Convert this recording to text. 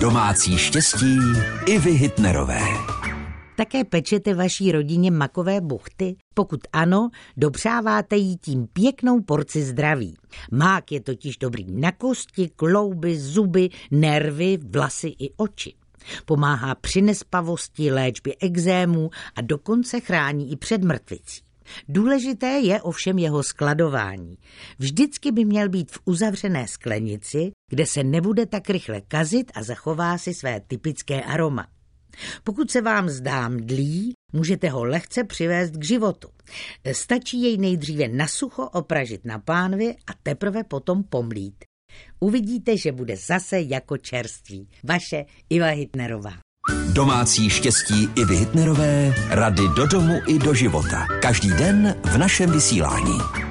Domácí štěstí i vy Hitnerové. Také pečete vaší rodině makové buchty? Pokud ano, dopřáváte jí tím pěknou porci zdraví. Mák je totiž dobrý na kosti, klouby, zuby, nervy, vlasy i oči. Pomáhá při nespavosti, léčbě exémů a dokonce chrání i před mrtvicí. Důležité je ovšem jeho skladování. Vždycky by měl být v uzavřené sklenici, kde se nebude tak rychle kazit a zachová si své typické aroma. Pokud se vám zdá mdlý, můžete ho lehce přivést k životu. Stačí jej nejdříve na sucho opražit na pánvi a teprve potom pomlít. Uvidíte, že bude zase jako čerství. Vaše Iva Hitnerová. Domácí štěstí i Hitnerové, rady do domu i do života. Každý den v našem vysílání.